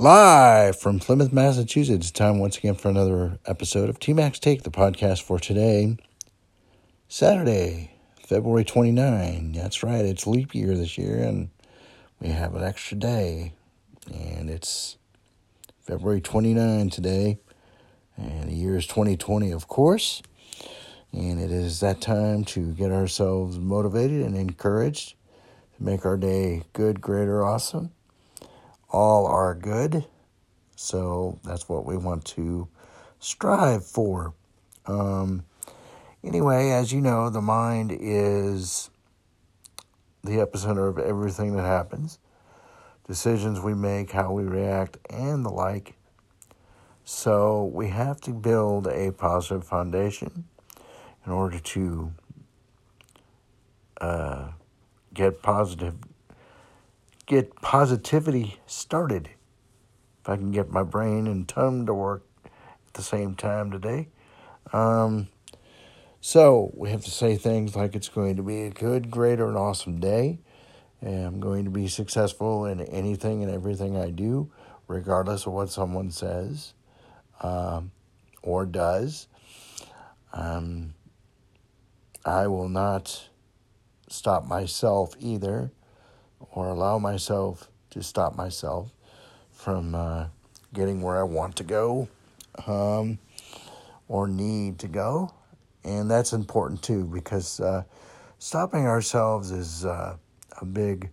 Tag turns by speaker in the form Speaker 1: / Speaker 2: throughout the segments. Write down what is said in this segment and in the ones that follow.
Speaker 1: Live from Plymouth, Massachusetts. Time once again for another episode of TMAC's Take, the podcast for today, Saturday, February 29. That's right, it's leap year this year, and we have an extra day. And it's February 29 today, and the year is 2020, of course. And it is that time to get ourselves motivated and encouraged to make our day good, great, or awesome all are good. So that's what we want to strive for. Um, anyway, as you know, the mind is the epicenter of everything that happens decisions we make, how we react, and the like. So we have to build a positive foundation in order to uh, get positive get positivity started. If I can get my brain and tongue to work at the same time today. Um, so we have to say things like it's going to be a good, great, or an awesome day. And I'm going to be successful in anything and everything I do, regardless of what someone says um, or does. Um, I will not stop myself either or allow myself to stop myself from uh, getting where I want to go um, or need to go. And that's important too because uh, stopping ourselves is uh, a big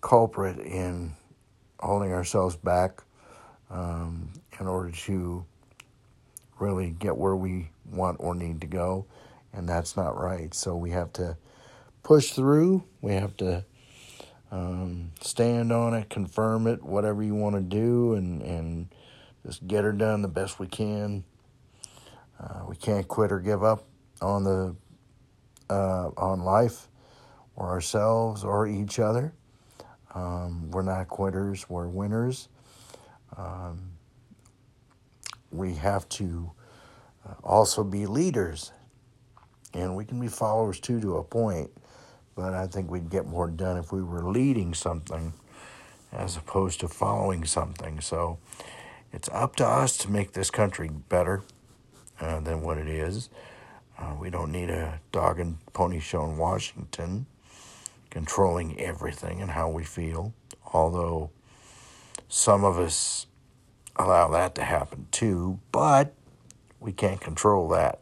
Speaker 1: culprit in holding ourselves back um, in order to really get where we want or need to go. And that's not right. So we have to push through. We have to um, stand on it, confirm it, whatever you want to do, and, and just get her done the best we can. Uh, we can't quit or give up on the uh, on life or ourselves or each other. Um, we're not quitters; we're winners. Um, we have to uh, also be leaders, and we can be followers too to a point but I think we'd get more done if we were leading something as opposed to following something. So it's up to us to make this country better uh, than what it is. Uh, we don't need a dog and pony show in Washington controlling everything and how we feel, although some of us allow that to happen too, but we can't control that.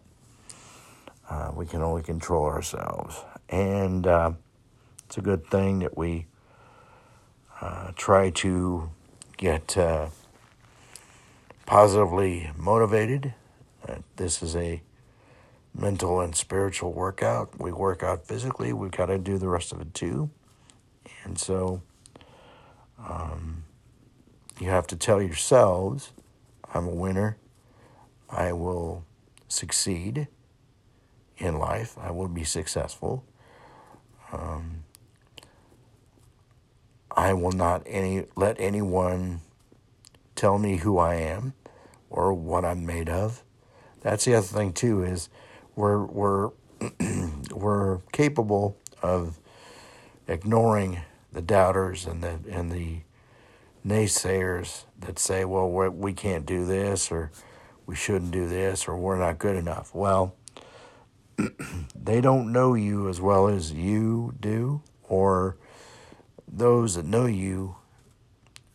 Speaker 1: Uh, we can only control ourselves. And uh, it's a good thing that we uh, try to get uh, positively motivated. Uh, this is a mental and spiritual workout. We work out physically, we've got to do the rest of it too. And so um, you have to tell yourselves, I'm a winner. I will succeed in life. I will be successful. Um, I will not any let anyone tell me who I am or what I'm made of. That's the other thing too is we're we're we're capable of ignoring the doubters and the and the naysayers that say, well, we can't do this or we shouldn't do this or we're not good enough. Well, they don't know you as well as you do, or those that know you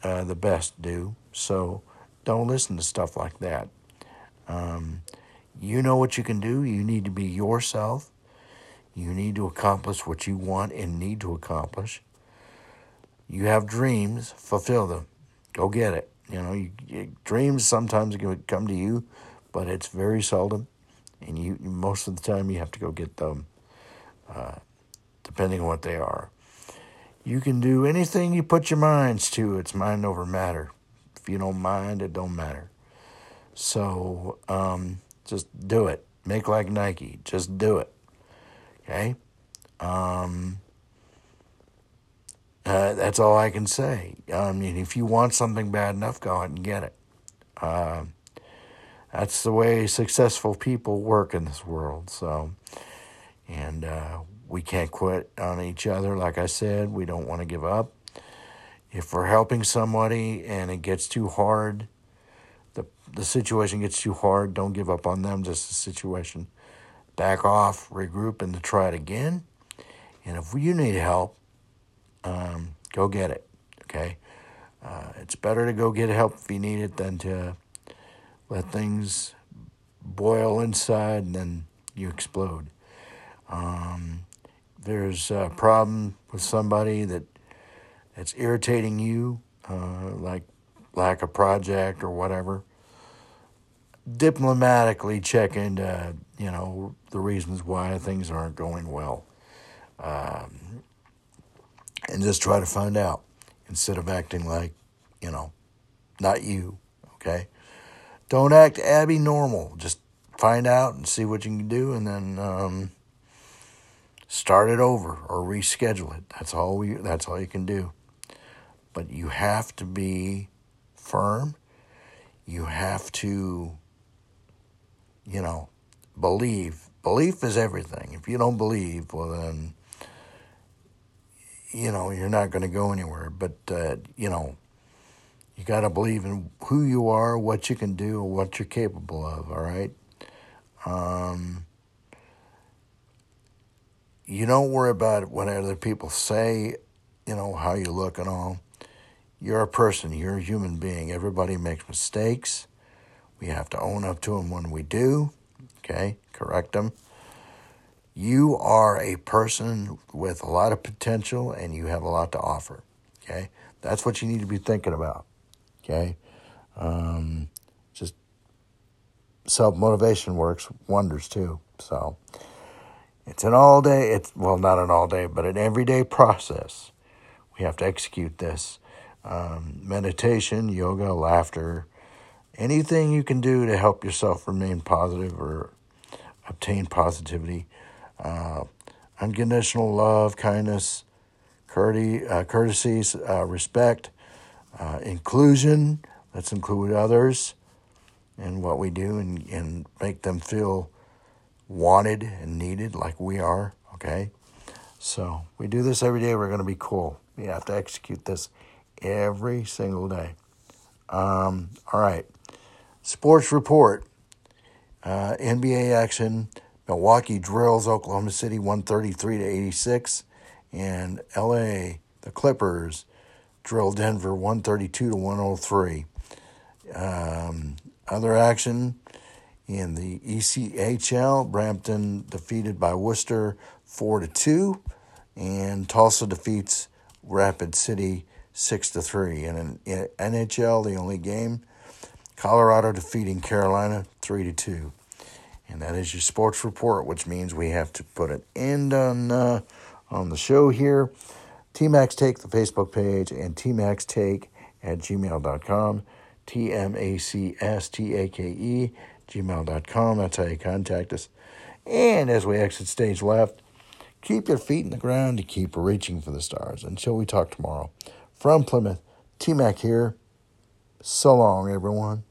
Speaker 1: uh, the best do. So don't listen to stuff like that. Um, you know what you can do. You need to be yourself. You need to accomplish what you want and need to accomplish. You have dreams, fulfill them. Go get it. You know, you, you, dreams sometimes come to you, but it's very seldom and you most of the time you have to go get them, uh, depending on what they are. You can do anything you put your minds to. It's mind over matter. If you don't mind, it don't matter. So um, just do it. Make like Nike. Just do it. Okay. Um, uh, that's all I can say. I mean, if you want something bad enough, go out and get it. Uh, that's the way successful people work in this world. So, and uh, we can't quit on each other. Like I said, we don't want to give up. if we're helping somebody and it gets too hard, the the situation gets too hard, don't give up on them. Just the situation, back off, regroup, and to try it again. And if you need help, um, go get it. Okay, uh, it's better to go get help if you need it than to let things boil inside and then you explode. Um, there's a problem with somebody that that's irritating you, uh, like lack of project or whatever, diplomatically check into you know the reasons why things aren't going well, um, and just try to find out instead of acting like you know not you. Okay, don't act Abby normal. Just find out and see what you can do, and then. Um, start it over or reschedule it. That's all we that's all you can do. But you have to be firm. You have to you know, believe. Belief is everything. If you don't believe, well then you know, you're not going to go anywhere. But uh, you know, you got to believe in who you are, what you can do, what you're capable of, all right? Um, you don't worry about what other people say, you know, how you look and all. You're a person, you're a human being. Everybody makes mistakes. We have to own up to them when we do, okay? Correct them. You are a person with a lot of potential and you have a lot to offer, okay? That's what you need to be thinking about, okay? Um, just self motivation works wonders too. So, it's an all day, it's, well, not an all day, but an everyday process. We have to execute this. Um, meditation, yoga, laughter, anything you can do to help yourself remain positive or obtain positivity. Uh, unconditional love, kindness, courtesy, uh, courtesies, uh, respect, uh, inclusion. Let's include others in what we do and, and make them feel wanted and needed like we are, okay? So we do this every day. We're going to be cool. We have to execute this every single day. Um, all right. Sports report uh, NBA action. Milwaukee drills Oklahoma City 133 to 86. And LA, the Clippers, drill Denver 132 to 103. Um, other action in the ECHL, Brampton defeated by Worcester 4 to 2, and Tulsa defeats Rapid City 6 to 3. And in NHL, the only game, Colorado defeating Carolina 3 to 2. And that is your sports report, which means we have to put an end on uh, on the show here. TMAC's Take, the Facebook page, and TMAC's Take at gmail.com. T M A C S T A K E gmail.com. That's how you contact us. And as we exit stage left, keep your feet in the ground to keep reaching for the stars. Until we talk tomorrow. From Plymouth, T Mac here. So long, everyone.